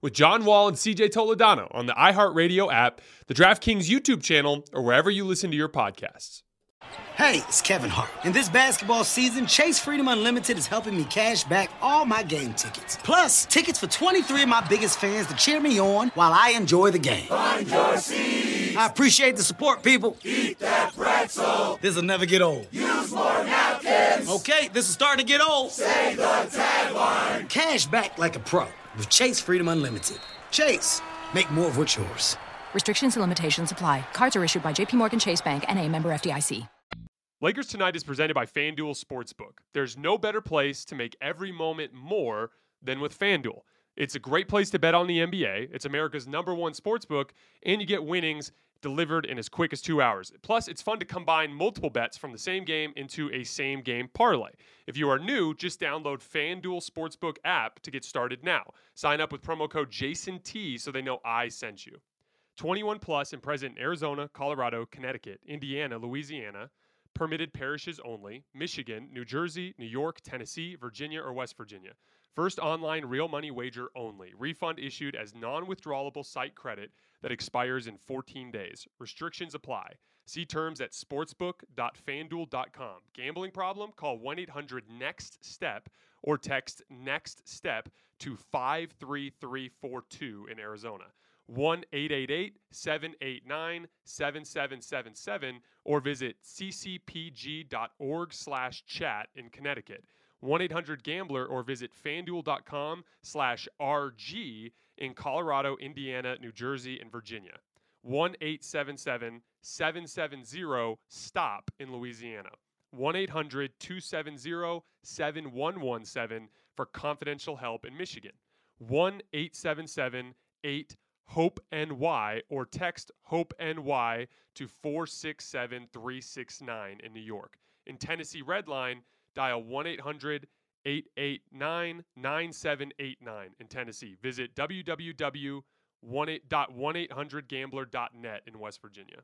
with John Wall and CJ Toledano on the iHeartRadio app, the DraftKings YouTube channel, or wherever you listen to your podcasts. Hey, it's Kevin Hart. In this basketball season, Chase Freedom Unlimited is helping me cash back all my game tickets. Plus, tickets for 23 of my biggest fans to cheer me on while I enjoy the game. Find your seats. I appreciate the support, people. Eat that pretzel. This'll never get old. Use more napkins. Okay, this is starting to get old. Say the tagline. Cash back like a pro with Chase Freedom Unlimited. Chase, make more of what's yours. Restrictions and limitations apply. Cards are issued by JPMorgan Chase Bank and a member FDIC. Lakers Tonight is presented by FanDuel Sportsbook. There's no better place to make every moment more than with FanDuel. It's a great place to bet on the NBA. It's America's number one sportsbook, and you get winnings delivered in as quick as two hours. Plus, it's fun to combine multiple bets from the same game into a same game parlay. If you are new, just download FanDuel Sportsbook app to get started now. Sign up with promo code JASONT so they know I sent you. 21 plus and present in Arizona, Colorado, Connecticut, Indiana, Louisiana, permitted parishes only, Michigan, New Jersey, New York, Tennessee, Virginia, or West Virginia. First online real money wager only. Refund issued as non withdrawable site credit that expires in 14 days. Restrictions apply. See terms at sportsbook.fanduel.com. Gambling problem? Call 1 800 NEXT STEP or text NEXT STEP to 53342 in Arizona. 1 888 789 7777 or visit ccpg.org slash chat in Connecticut. 1-800-GAMBLER or visit fanduel.com slash RG in Colorado, Indiana, New Jersey, and Virginia. 1-877-770-STOP in Louisiana. 1-800-270-7117 for confidential help in Michigan. 1-877-8 Hope NY or text Hope NY to 467369 in New York. In Tennessee Redline, dial 1 800 889 9789 in Tennessee. Visit www.1800gambler.net in West Virginia.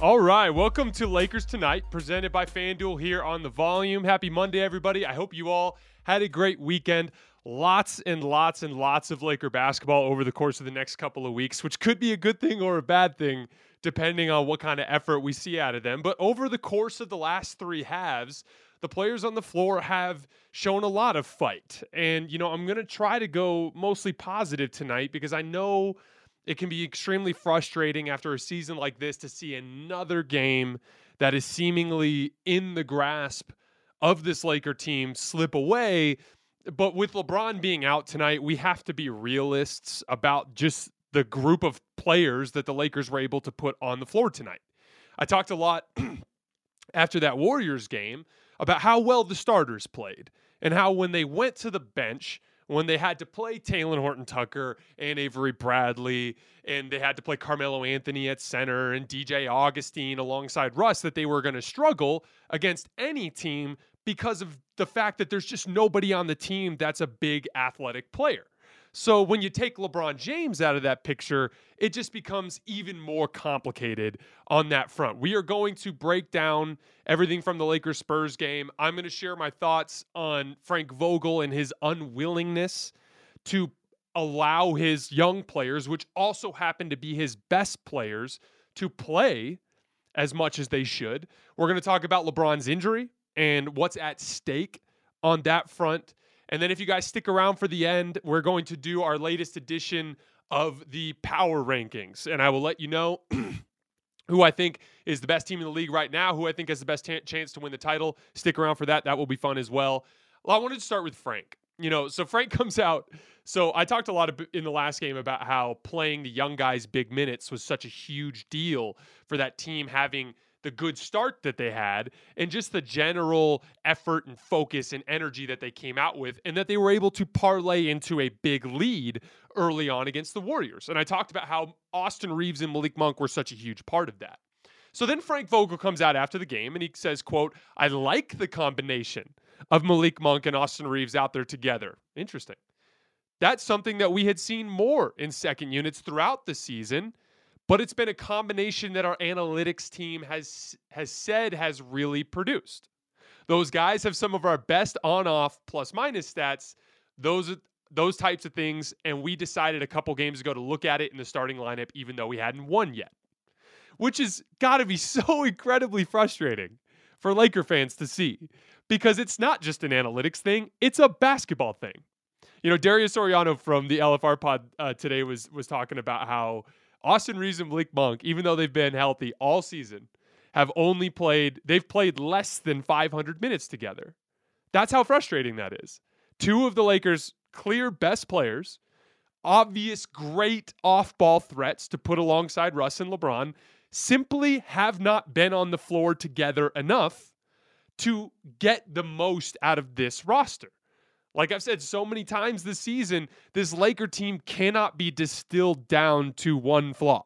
All right, welcome to Lakers Tonight, presented by FanDuel here on the volume. Happy Monday, everybody. I hope you all had a great weekend. Lots and lots and lots of Laker basketball over the course of the next couple of weeks, which could be a good thing or a bad thing, depending on what kind of effort we see out of them. But over the course of the last three halves, the players on the floor have shown a lot of fight. And, you know, I'm going to try to go mostly positive tonight because I know it can be extremely frustrating after a season like this to see another game that is seemingly in the grasp of this Laker team slip away. But with LeBron being out tonight, we have to be realists about just the group of players that the Lakers were able to put on the floor tonight. I talked a lot after that Warriors game about how well the starters played and how when they went to the bench, when they had to play Talen Horton Tucker and Avery Bradley, and they had to play Carmelo Anthony at center and DJ Augustine alongside Russ, that they were going to struggle against any team because of the fact that there's just nobody on the team that's a big athletic player. So when you take LeBron James out of that picture, it just becomes even more complicated on that front. We are going to break down everything from the Lakers Spurs game. I'm going to share my thoughts on Frank Vogel and his unwillingness to allow his young players, which also happen to be his best players, to play as much as they should. We're going to talk about LeBron's injury and what's at stake on that front. And then, if you guys stick around for the end, we're going to do our latest edition of the power rankings. And I will let you know who I think is the best team in the league right now, who I think has the best t- chance to win the title. Stick around for that. That will be fun as well. well. I wanted to start with Frank. You know, so Frank comes out. So I talked a lot of, in the last game about how playing the young guys big minutes was such a huge deal for that team having the good start that they had and just the general effort and focus and energy that they came out with and that they were able to parlay into a big lead early on against the Warriors. And I talked about how Austin Reaves and Malik Monk were such a huge part of that. So then Frank Vogel comes out after the game and he says, quote, I like the combination of Malik Monk and Austin Reaves out there together. Interesting. That's something that we had seen more in second units throughout the season, but it's been a combination that our analytics team has has said has really produced. Those guys have some of our best on-off plus minus stats. Those those types of things, and we decided a couple games ago to look at it in the starting lineup, even though we hadn't won yet, which has got to be so incredibly frustrating for Laker fans to see because it's not just an analytics thing, it's a basketball thing. You know, Darius Soriano from the LFR pod uh, today was was talking about how Austin Reaves and Malik Monk, even though they've been healthy all season, have only played they've played less than 500 minutes together. That's how frustrating that is. Two of the Lakers' clear best players, obvious great off-ball threats to put alongside Russ and LeBron, simply have not been on the floor together enough to get the most out of this roster. Like I've said so many times this season, this Laker team cannot be distilled down to one flaw.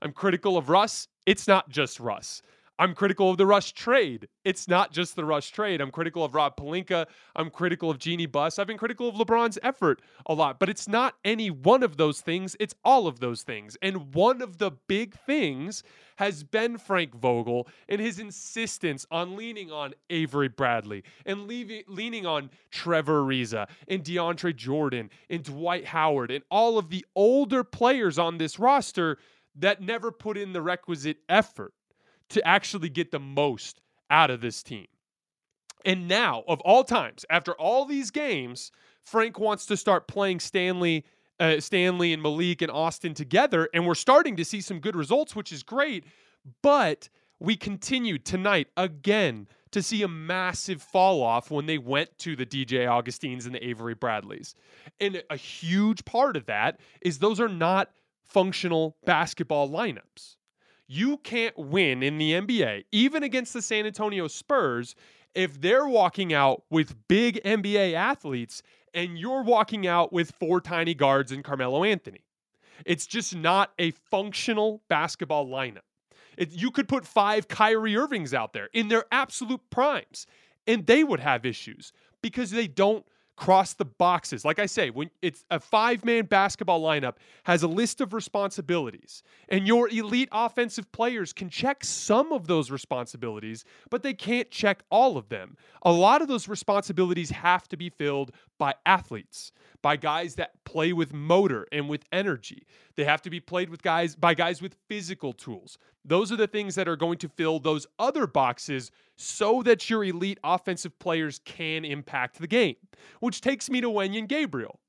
I'm critical of Russ. It's not just Russ. I'm critical of the Russ trade. It's not just the Russ trade. I'm critical of Rob Pelinka. I'm critical of Jeanie Buss. I've been critical of LeBron's effort a lot, but it's not any one of those things. It's all of those things. And one of the big things has been Frank Vogel and his insistence on leaning on Avery Bradley and leaving, leaning on Trevor Ariza and DeAndre Jordan and Dwight Howard and all of the older players on this roster that never put in the requisite effort to actually get the most out of this team. And now, of all times, after all these games, Frank wants to start playing Stanley, uh, Stanley and Malik and Austin together, and we're starting to see some good results, which is great. But we continued tonight again to see a massive fall off when they went to the DJ Augustines and the Avery Bradleys. And a huge part of that is those are not functional basketball lineups. You can't win in the NBA, even against the San Antonio Spurs, if they're walking out with big NBA athletes and you're walking out with four tiny guards and Carmelo Anthony. It's just not a functional basketball lineup. It, you could put five Kyrie Irvings out there in their absolute primes, and they would have issues because they don't cross the boxes. Like I say, when it's a five man basketball lineup has a list of responsibilities, and your elite offensive players can check some of those responsibilities, but they can't check all of them. A lot of those responsibilities have to be filled by athletes by guys that play with motor and with energy. They have to be played with guys by guys with physical tools. Those are the things that are going to fill those other boxes so that your elite offensive players can impact the game. Which takes me to Wenyen Gabriel.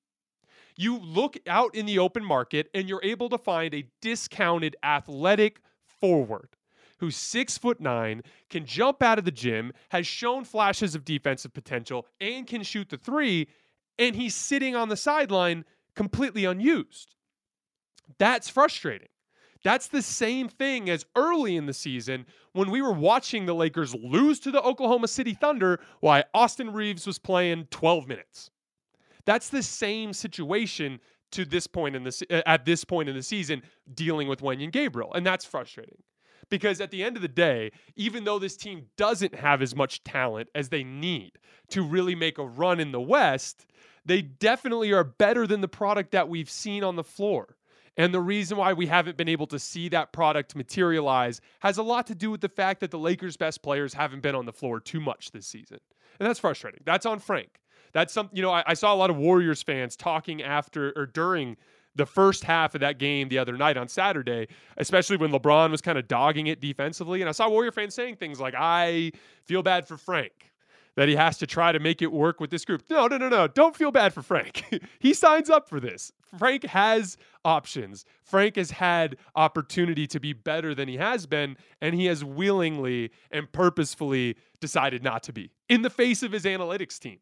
You look out in the open market and you're able to find a discounted athletic forward who's six foot nine, can jump out of the gym, has shown flashes of defensive potential, and can shoot the three, and he's sitting on the sideline completely unused. That's frustrating. That's the same thing as early in the season when we were watching the Lakers lose to the Oklahoma City Thunder while Austin Reaves was playing 12 minutes. That's the same situation to this point in the at this point in the season dealing with Wenyen Gabriel, and that's frustrating. Because at the end of the day, even though this team doesn't have as much talent as they need to really make a run in the West, they definitely are better than the product that we've seen on the floor. And the reason why we haven't been able to see that product materialize has a lot to do with the fact that the Lakers' best players haven't been on the floor too much this season. And that's frustrating. That's on Frank. That's something, you know, I, I saw a lot of Warriors fans talking after or during the first half of that game the other night on Saturday, especially when LeBron was kind of dogging it defensively. And I saw Warrior fans saying things like, I feel bad for Frank that he has to try to make it work with this group. No, no, no, no. Don't feel bad for Frank. he signs up for this. Frank has options. Frank has had opportunity to be better than he has been, and he has willingly and purposefully decided not to be in the face of his analytics team.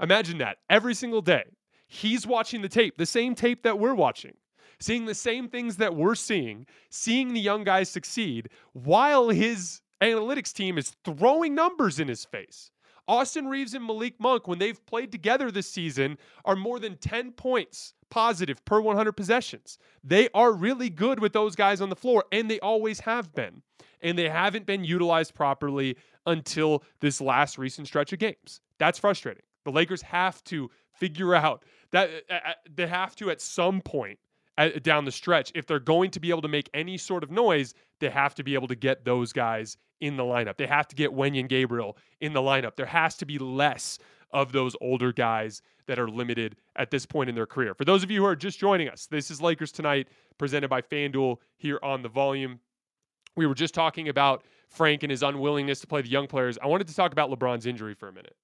Imagine that every single day. He's watching the tape, the same tape that we're watching, seeing the same things that we're seeing, seeing the young guys succeed while his analytics team is throwing numbers in his face. Austin Reaves and Malik Monk, when they've played together this season, are more than 10 points positive per 100 possessions. They are really good with those guys on the floor, and they always have been. And they haven't been utilized properly until this last recent stretch of games. That's frustrating. The Lakers have to figure out that uh, uh they have to at some point down the stretch, if they're going to be able to make any sort of noise, they have to be able to get those guys in the lineup. They have to get Wenyen Gabriel in the lineup. There has to be less of those older guys that are limited at this point in their career. For those of you who are just joining us, this is Lakers Tonight, presented by FanDuel here on the volume. We were just talking about Frank and his unwillingness to play the young players. I wanted to talk about LeBron's injury for a minute.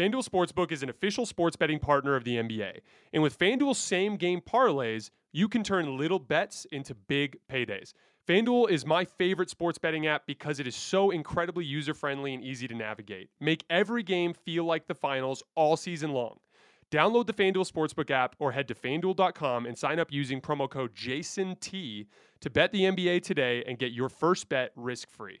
FanDuel Sportsbook is an official sports betting partner of the NBA. And with FanDuel's same game parlays, you can turn little bets into big paydays. FanDuel is my favorite sports betting app because it is so incredibly user friendly and easy to navigate. Make every game feel like the finals all season long. Download the FanDuel Sportsbook app or head to fanduel.com and sign up using promo code JASONT to bet the NBA today and get your first bet risk free.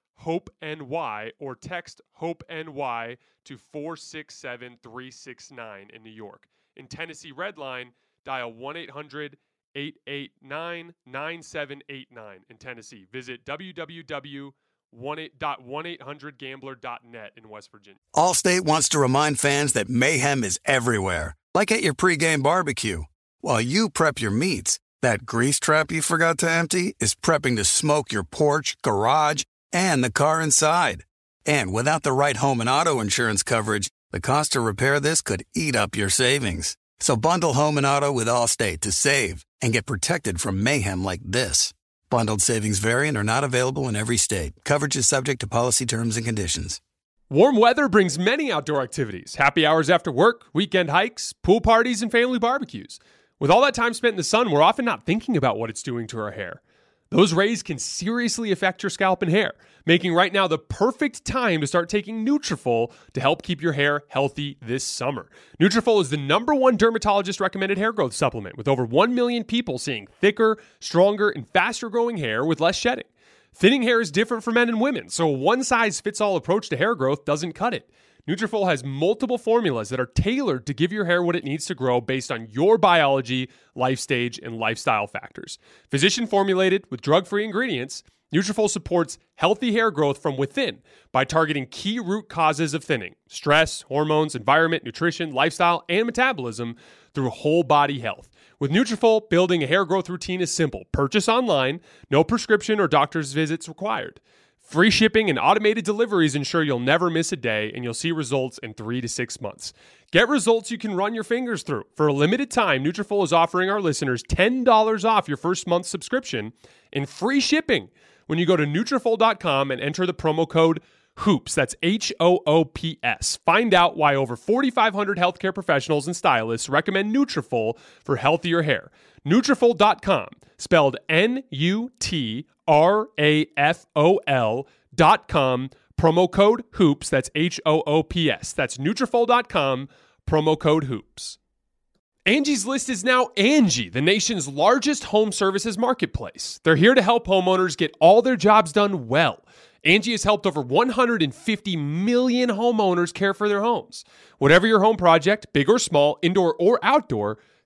Hope NY or text Hope NY to 467369 in New York. In Tennessee Redline, dial 1 800 889 9789 in Tennessee. Visit www.1800gambler.net in West Virginia. Allstate wants to remind fans that mayhem is everywhere, like at your pregame barbecue. While you prep your meats, that grease trap you forgot to empty is prepping to smoke your porch, garage, and the car inside. And without the right home and auto insurance coverage, the cost to repair this could eat up your savings. So bundle home and auto with Allstate to save and get protected from mayhem like this. Bundled savings variant are not available in every state. Coverage is subject to policy terms and conditions. Warm weather brings many outdoor activities happy hours after work, weekend hikes, pool parties, and family barbecues. With all that time spent in the sun, we're often not thinking about what it's doing to our hair. Those rays can seriously affect your scalp and hair, making right now the perfect time to start taking Nutrafol to help keep your hair healthy this summer. Nutrafol is the number one dermatologist recommended hair growth supplement, with over 1 million people seeing thicker, stronger, and faster growing hair with less shedding. Thinning hair is different for men and women, so a one size fits all approach to hair growth doesn't cut it. Nutrafol has multiple formulas that are tailored to give your hair what it needs to grow based on your biology, life stage, and lifestyle factors. Physician formulated with drug-free ingredients, Nutrafol supports healthy hair growth from within by targeting key root causes of thinning: stress, hormones, environment, nutrition, lifestyle, and metabolism through whole body health. With Nutrafol, building a hair growth routine is simple. Purchase online, no prescription or doctor's visits required. Free shipping and automated deliveries ensure you'll never miss a day and you'll see results in 3 to 6 months. Get results you can run your fingers through. For a limited time, Nutrafol is offering our listeners $10 off your first month subscription and free shipping when you go to Nutrafol.com and enter the promo code Hoops. That's H O O P S. Find out why over 4,500 healthcare professionals and stylists recommend Nutrafol for healthier hair. Nutrafol.com, spelled N U T R A F O L dot com. Promo code HOOPS. That's H O O P S. That's Nutrafol.com. Promo code HOOPS. Angie's List is now Angie, the nation's largest home services marketplace. They're here to help homeowners get all their jobs done well. Angie has helped over 150 million homeowners care for their homes. Whatever your home project, big or small, indoor or outdoor,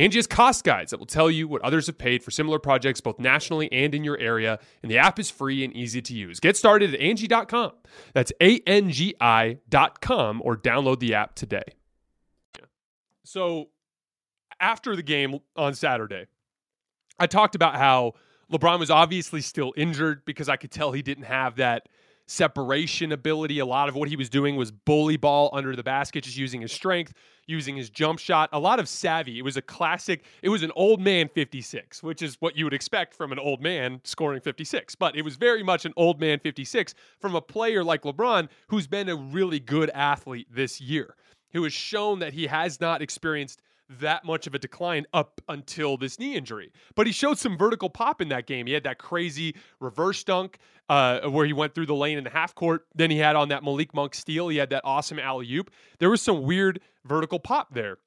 Angie has cost guides that will tell you what others have paid for similar projects both nationally and in your area, and the app is free and easy to use. Get started at Angie.com. That's A-N-G-I dot com or download the app today. So after the game on Saturday, I talked about how LeBron was obviously still injured because I could tell he didn't have that – separation ability. A lot of what he was doing was bully ball under the basket, just using his strength, using his jump shot. A lot of savvy. It was a classic, it was an old man 56, which is what you would expect from an old man scoring 56. But it was very much an old man 56 from a player like LeBron, who's been a really good athlete this year, who has shown that he has not experienced that much of a decline up until this knee injury. But he showed some vertical pop in that game. He had that crazy reverse dunk uh, where he went through the lane in the half court. Then he had on that Malik Monk steal, he had that awesome alley oop. There was some weird vertical pop there.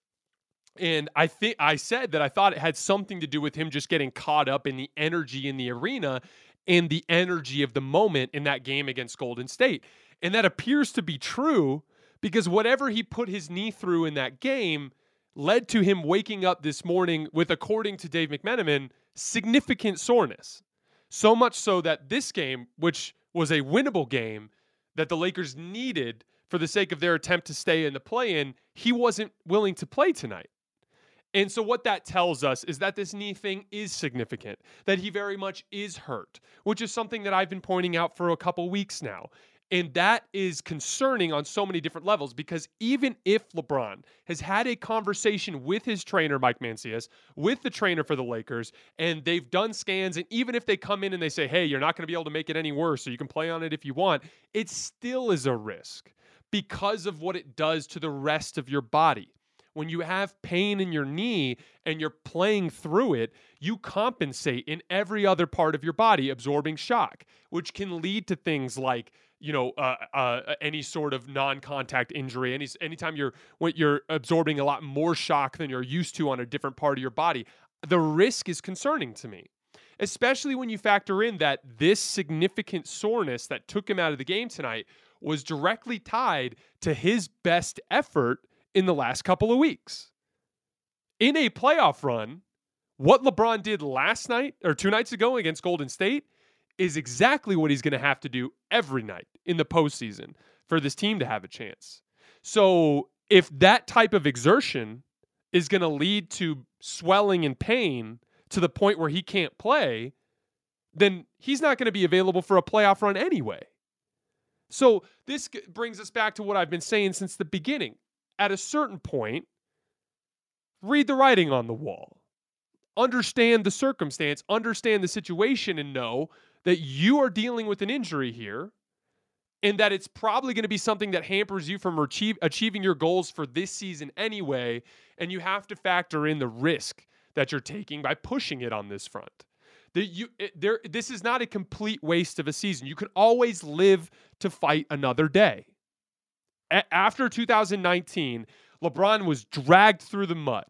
And I think I said that I thought it had something to do with him just getting caught up in the energy in the arena and the energy of the moment in that game against Golden State. And that appears to be true because whatever he put his knee through in that game led to him waking up this morning with, according to Dave McMenamin, significant soreness. So much so that this game, which was a winnable game that the Lakers needed for the sake of their attempt to stay in the play in, he wasn't willing to play tonight. And so, what that tells us is that this knee thing is significant, that he very much is hurt, which is something that I've been pointing out for a couple weeks now. And that is concerning on so many different levels because even if LeBron has had a conversation with his trainer, Mike Mancias, with the trainer for the Lakers, and they've done scans, and even if they come in and they say, hey, you're not going to be able to make it any worse, so you can play on it if you want, it still is a risk because of what it does to the rest of your body. When you have pain in your knee and you're playing through it, you compensate in every other part of your body, absorbing shock, which can lead to things like you know uh, uh, any sort of non-contact injury. Any anytime you're when you're absorbing a lot more shock than you're used to on a different part of your body, the risk is concerning to me. Especially when you factor in that this significant soreness that took him out of the game tonight was directly tied to his best effort in the last couple of weeks. In a playoff run, what LeBron did last night or two nights ago against Golden State is exactly what he's going to have to do every night in the postseason for this team to have a chance. So, if that type of exertion is going to lead to swelling and pain to the point where he can't play, then he's not going to be available for a playoff run anyway. So, this brings us back to what I've been saying since the beginning at a certain point, read the writing on the wall. Understand the circumstance, understand the situation, and know that you are dealing with an injury here and that it's probably going to be something that hampers you from achieve, achieving your goals for this season anyway. And you have to factor in the risk that you're taking by pushing it on this front. That you, it, there, this is not a complete waste of a season. You can always live to fight another day a- after 2019, LeBron was dragged through the mud.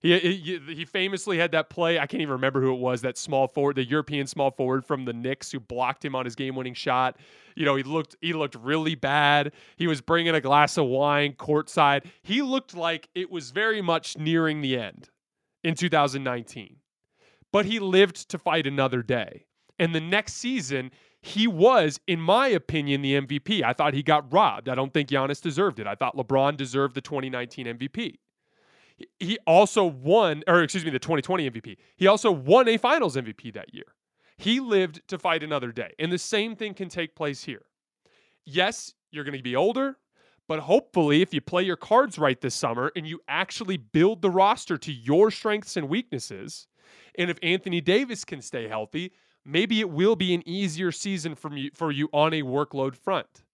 He, he, he famously had that play. I can't even remember who it was. That small forward, the European small forward from the Knicks, who blocked him on his game-winning shot. You know, he looked he looked really bad. He was bringing a glass of wine courtside. He looked like it was very much nearing the end in 2019, but he lived to fight another day. And the next season, he was, in my opinion, the MVP. I thought he got robbed. I don't think Giannis deserved it. I thought LeBron deserved the 2019 MVP. He also won, or excuse me, the 2020 MVP. He also won a finals MVP that year. He lived to fight another day. And the same thing can take place here. Yes, you're going to be older, but hopefully, if you play your cards right this summer and you actually build the roster to your strengths and weaknesses, and if Anthony Davis can stay healthy, maybe it will be an easier season for you, for you on a workload front.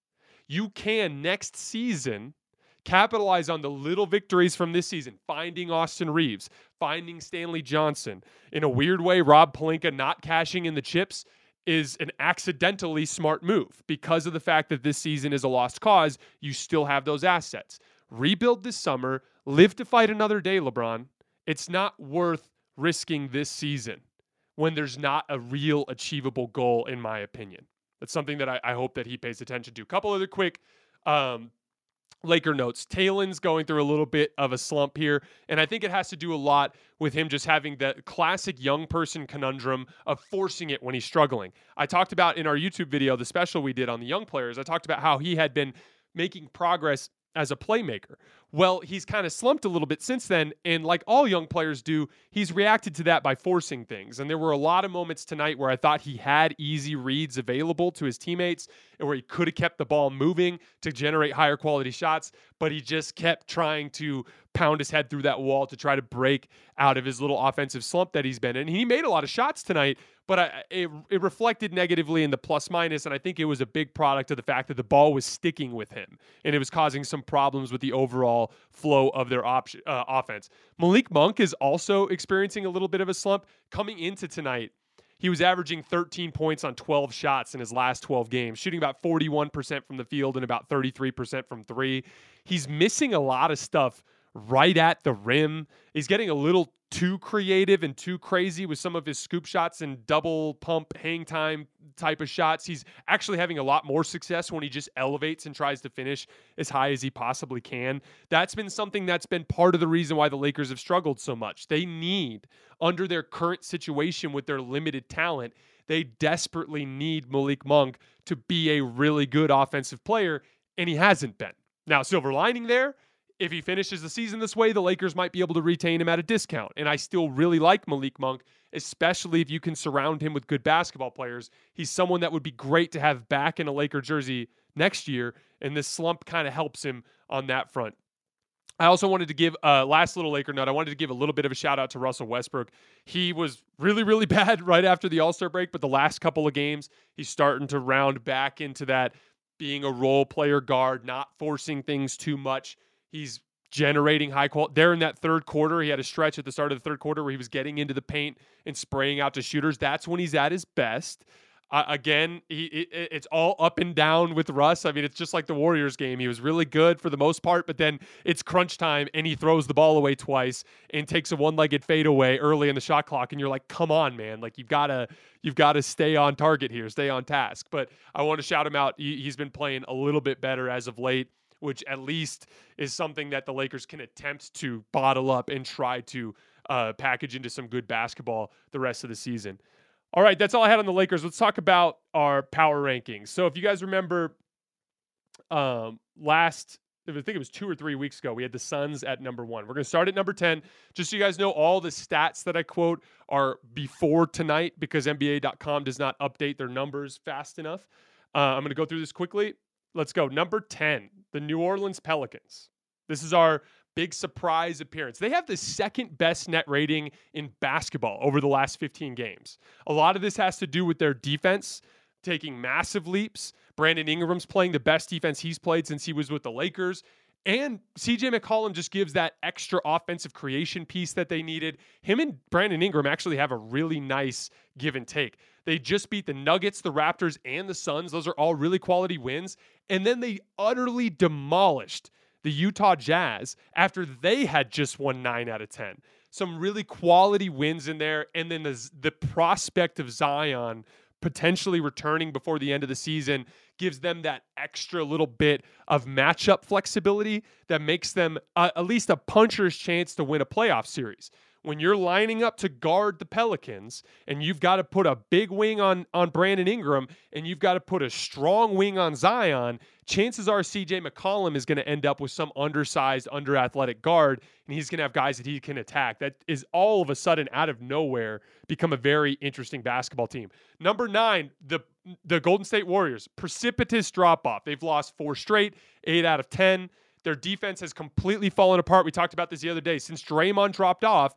You can next season capitalize on the little victories from this season, finding Austin Reaves, finding Stanley Johnson. In a weird way, Rob Pelinka not cashing in the chips is an accidentally smart move because of the fact that this season is a lost cause. You still have those assets. Rebuild this summer, live to fight another day, LeBron. It's not worth risking this season when there's not a real achievable goal, in my opinion. That's something that I, I hope that he pays attention to. Couple other quick um, Laker notes. Talen's going through a little bit of a slump here, and I think it has to do a lot with him just having that classic young person conundrum of forcing it when he's struggling. I talked about in our YouTube video, the special we did on the young players, I talked about how he had been making progress as a playmaker. Well, he's kind of slumped a little bit since then. And like all young players do, he's reacted to that by forcing things. And there were a lot of moments tonight where I thought he had easy reads available to his teammates and where he could have kept the ball moving to generate higher quality shots, but he just kept trying to pound his head through that wall to try to break out of his little offensive slump that he's been in. He made a lot of shots tonight, but I, it, it reflected negatively in the plus minus, and I think it was a big product of the fact that the ball was sticking with him, and it was causing some problems with the overall flow of their option, uh, offense. Malik Monk is also experiencing a little bit of a slump coming into tonight. He was averaging 13 points on 12 shots in his last 12 games, shooting about 41% from the field and about 33% from three. He's missing a lot of stuff right at the rim. He's getting a little too creative and too crazy with some of his scoop shots and double pump hang time type of shots. He's actually having a lot more success when he just elevates and tries to finish as high as he possibly can. That's been something that's been part of the reason why the Lakers have struggled so much. They need, under their current situation with their limited talent, they desperately need Malik Monk to be a really good offensive player, and he hasn't been. Now, silver lining there, if he finishes the season this way, the Lakers might be able to retain him at a discount. And I still really like Malik Monk, especially if you can surround him with good basketball players. He's someone that would be great to have back in a Laker jersey next year, and this slump kind of helps him on that front. I also wanted to give a uh, last little Laker note. I wanted to give a little bit of a shout out to Russell Westbrook. He was really, really bad right after the All Star break, but the last couple of games, he's starting to round back into that being a role player guard, not forcing things too much. He's generating high quality. There in that third quarter, he had a stretch at the start of the third quarter where he was getting into the paint and spraying out to shooters. That's when he's at his best. Uh, again, he, it, it's all up and down with Russ. I mean, it's just like the Warriors game. He was really good for the most part, but then it's crunch time and he throws the ball away twice and takes a one-legged fade away early in the shot clock. And you're like, come on, man! Like you've got to you've got to stay on target here, stay on task. But I want to shout him out. He, he's been playing a little bit better as of late which at least is something that the Lakers can attempt to bottle up and try to uh, package into some good basketball the rest of the season. All right, that's all I had on the Lakers. Let's talk about our power rankings. So if you guys remember um, last I think it was two or three weeks ago. We had the Suns at number one. We're going to start at number 10. Just so you guys know, all the stats that I quote are before tonight because NBA.com does not update their numbers fast enough. Uh, I'm going to go through this quickly. Let's go. Number 10, the New Orleans Pelicans. This is our big surprise appearance. They have the second best net rating in basketball over the last 15 games. A lot of this has to do with their defense taking massive leaps. Brandon Ingram's playing the best defense he's played since he was with the Lakers. And CJ McCollum just gives that extra offensive creation piece that they needed. Him and Brandon Ingram actually have a really nice give and take. They just beat the Nuggets, the Raptors, and the Suns. Those are all really quality wins. And then they utterly demolished the Utah Jazz after they had just won 9 out of 10. Some really quality wins in there and then the the prospect of Zion potentially returning before the end of the season gives them that extra little bit of matchup flexibility that makes them uh, at least a puncher's chance to win a playoff series when you're lining up to guard the Pelicans and you've got to put a big wing on on Brandon Ingram and you've got to put a strong wing on Zion, chances are CJ McCollum is going to end up with some undersized, under athletic guard and he's going to have guys that he can attack. That is all of a sudden out of nowhere become a very interesting basketball team. Number 9, the the Golden State Warriors, precipitous drop off. They've lost 4 straight, 8 out of 10. Their defense has completely fallen apart. We talked about this the other day. Since Draymond dropped off,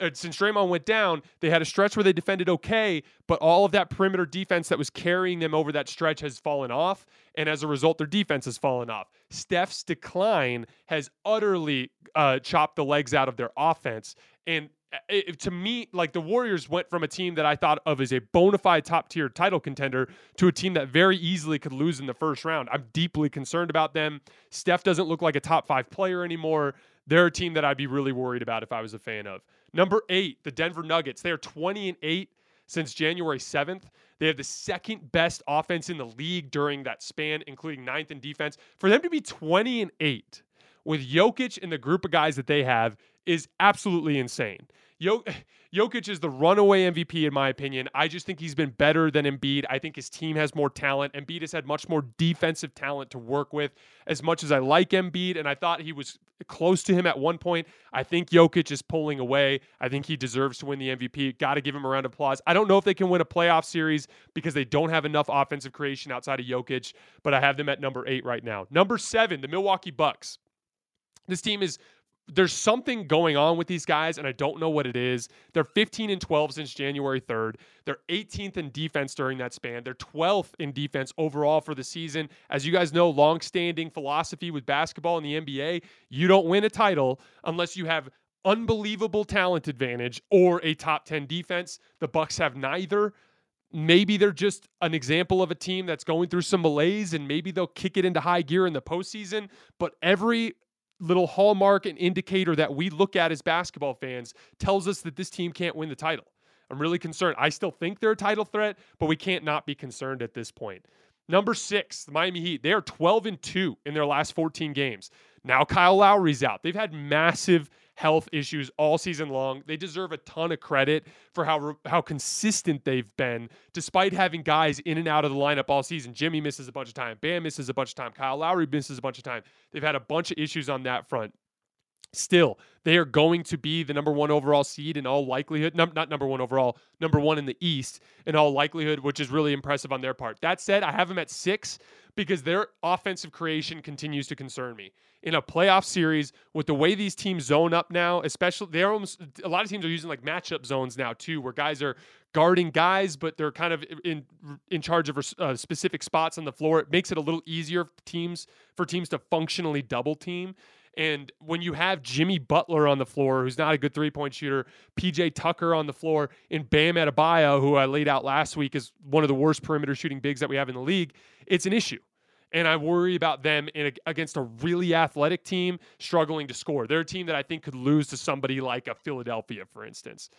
uh, since Draymond went down, they had a stretch where they defended okay, but all of that perimeter defense that was carrying them over that stretch has fallen off. And as a result, their defense has fallen off. Steph's decline has utterly uh, chopped the legs out of their offense. And it, to me, like the Warriors went from a team that I thought of as a bona fide top tier title contender to a team that very easily could lose in the first round. I'm deeply concerned about them. Steph doesn't look like a top five player anymore. They're a team that I'd be really worried about if I was a fan of. Number eight, the Denver Nuggets. They are 20 and 8 since January 7th. They have the second best offense in the league during that span, including ninth in defense. For them to be 20 and 8 with Jokic and the group of guys that they have is absolutely insane. Jokic is the runaway MVP in my opinion. I just think he's been better than Embiid. I think his team has more talent. Embiid has had much more defensive talent to work with. As much as I like Embiid, and I thought he was close to him at one point, I think Jokic is pulling away. I think he deserves to win the MVP. Got to give him a round of applause. I don't know if they can win a playoff series because they don't have enough offensive creation outside of Jokic, but I have them at number eight right now. Number seven, the Milwaukee Bucks. This team is there's something going on with these guys, and I don't know what it is. They're 15 and 12 since January 3rd. They're 18th in defense during that span. They're 12th in defense overall for the season. As you guys know, long-standing philosophy with basketball in the NBA, you don't win a title unless you have unbelievable talent advantage or a top 10 defense. The Bucks have neither. Maybe they're just an example of a team that's going through some malaise and maybe they'll kick it into high gear in the postseason. But every little hallmark and indicator that we look at as basketball fans tells us that this team can't win the title. I'm really concerned. I still think they're a title threat, but we can't not be concerned at this point. Number six, the Miami Heat. They are 12 and 2 in their last 14 games. Now Kyle Lowry's out. They've had massive health issues all season long. They deserve a ton of credit for how how consistent they've been, despite having guys in and out of the lineup all season. Jimmy misses a bunch of time. Bam misses a bunch of time. Kyle Lowry misses a bunch of time. They've had a bunch of issues on that front. Still, they are going to be the number one overall seed in all likelihood. Num- not number one overall, number one in the East in all likelihood, which is really impressive on their part. That said, I have them at six because their offensive creation continues to concern me. In a playoff series, with the way these teams zone up now, especially they're almost a lot of teams are using like matchup zones now too, where guys are guarding guys, but they're kind of in in charge of uh, specific spots on the floor. It makes it a little easier for teams for teams to functionally double team. And when you have Jimmy Butler on the floor, who's not a good three point shooter, PJ Tucker on the floor, and Bam Adebayo, who I laid out last week as one of the worst perimeter shooting bigs that we have in the league, it's an issue. And I worry about them a, against a really athletic team struggling to score. They're a team that I think could lose to somebody like a Philadelphia, for instance.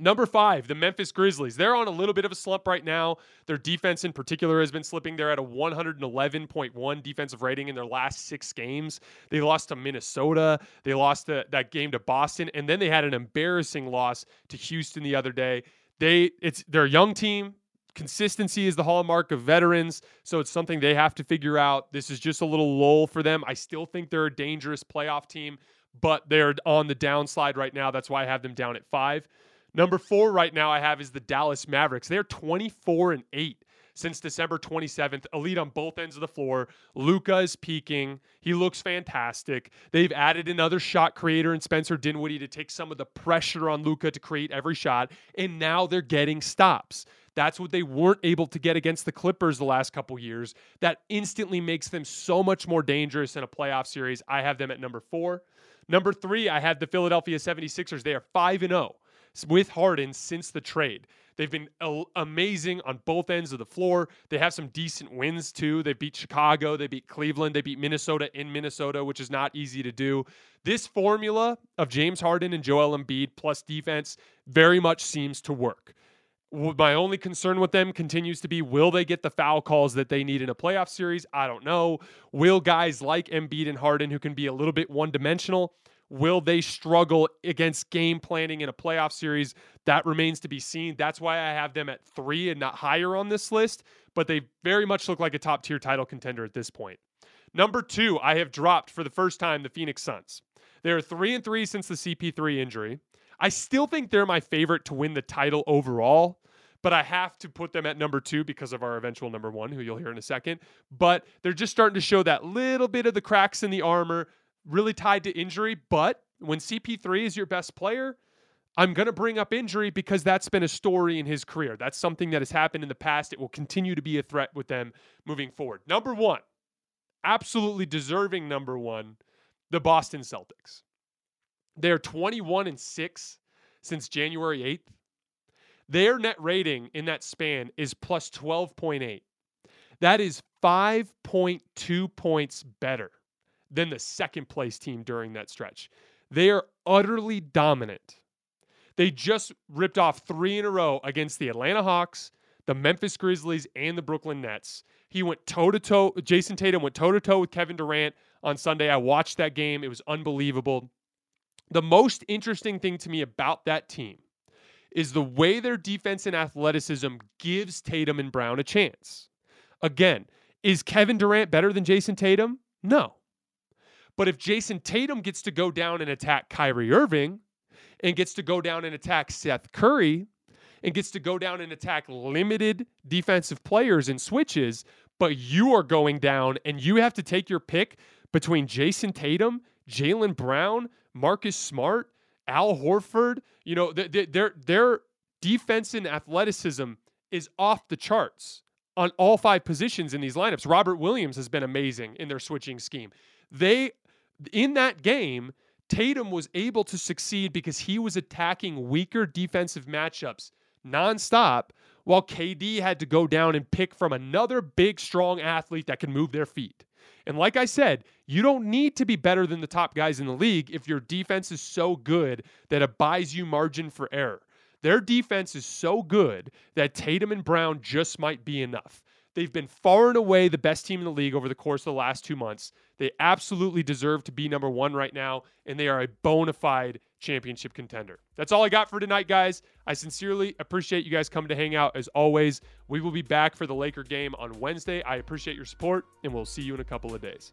Number five, the Memphis Grizzlies. They're on a little bit of a slump right now. Their defense, in particular, has been slipping. They're at a 111.1 defensive rating in their last six games. They lost to Minnesota. They lost that game to Boston, and then they had an embarrassing loss to Houston the other day. They, it's they're a young team. Consistency is the hallmark of veterans, so it's something they have to figure out. This is just a little lull for them. I still think they're a dangerous playoff team, but they're on the downslide right now. That's why I have them down at five. Number four right now I have is the Dallas Mavericks. They're 24 and 8 since December 27th. Elite on both ends of the floor. Luka is peaking. He looks fantastic. They've added another shot creator in Spencer Dinwiddie to take some of the pressure on Luka to create every shot. And now they're getting stops. That's what they weren't able to get against the Clippers the last couple years. That instantly makes them so much more dangerous in a playoff series. I have them at number four. Number three, I have the Philadelphia 76ers. They are 5 and 0 with Harden since the trade. They've been amazing on both ends of the floor. They have some decent wins too. They beat Chicago, they beat Cleveland, they beat Minnesota in Minnesota, which is not easy to do. This formula of James Harden and Joel Embiid plus defense very much seems to work. My only concern with them continues to be will they get the foul calls that they need in a playoff series? I don't know. Will guys like Embiid and Harden, who can be a little bit one dimensional, will they struggle against game planning in a playoff series? That remains to be seen. That's why I have them at three and not higher on this list, but they very much look like a top tier title contender at this point. Number two, I have dropped for the first time the Phoenix Suns. They're three and three since the CP3 injury. I still think they're my favorite to win the title overall, but I have to put them at number two because of our eventual number one, who you'll hear in a second. But they're just starting to show that little bit of the cracks in the armor, really tied to injury. But when CP3 is your best player, I'm going to bring up injury because that's been a story in his career. That's something that has happened in the past. It will continue to be a threat with them moving forward. Number one, absolutely deserving number one, the Boston Celtics. They're 21 and 6 since January 8th. Their net rating in that span is plus 12.8. That is 5.2 points better than the second place team during that stretch. They are utterly dominant. They just ripped off three in a row against the Atlanta Hawks, the Memphis Grizzlies, and the Brooklyn Nets. He went toe to toe. Jayson Tatum went toe to toe with Kevin Durant on Sunday. I watched that game. It was unbelievable. The most interesting thing to me about that team is the way their defense and athleticism gives Tatum and Brown a chance. Again, is Kevin Durant better than Jayson Tatum? No. But if Jayson Tatum gets to go down and attack Kyrie Irving and gets to go down and attack Seth Curry and gets to go down and attack limited defensive players and switches, but you are going down and you have to take your pick between Jayson Tatum, Jaylen Brown, Marcus Smart, Al Horford, you know, their their defense and athleticism is off the charts on all five positions in these lineups. Robert Williams has been amazing in their switching scheme. They in that game, Tatum was able to succeed because he was attacking weaker defensive matchups nonstop, while KD had to go down and pick from another big, strong athlete that can move their feet. And like I said, you don't need to be better than the top guys in the league if your defense is so good that it buys you margin for error. Their defense is so good that Tatum and Brown just might be enough. They've been far and away the best team in the league over the course of the last two months. They absolutely deserve to be number one right now, and they are a bona fide championship contender. That's all I got for tonight, guys. I sincerely appreciate you guys coming to hang out as always. We will be back for the Laker game on Wednesday. I appreciate your support, and we'll see you in a couple of days.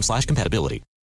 slash compatibility.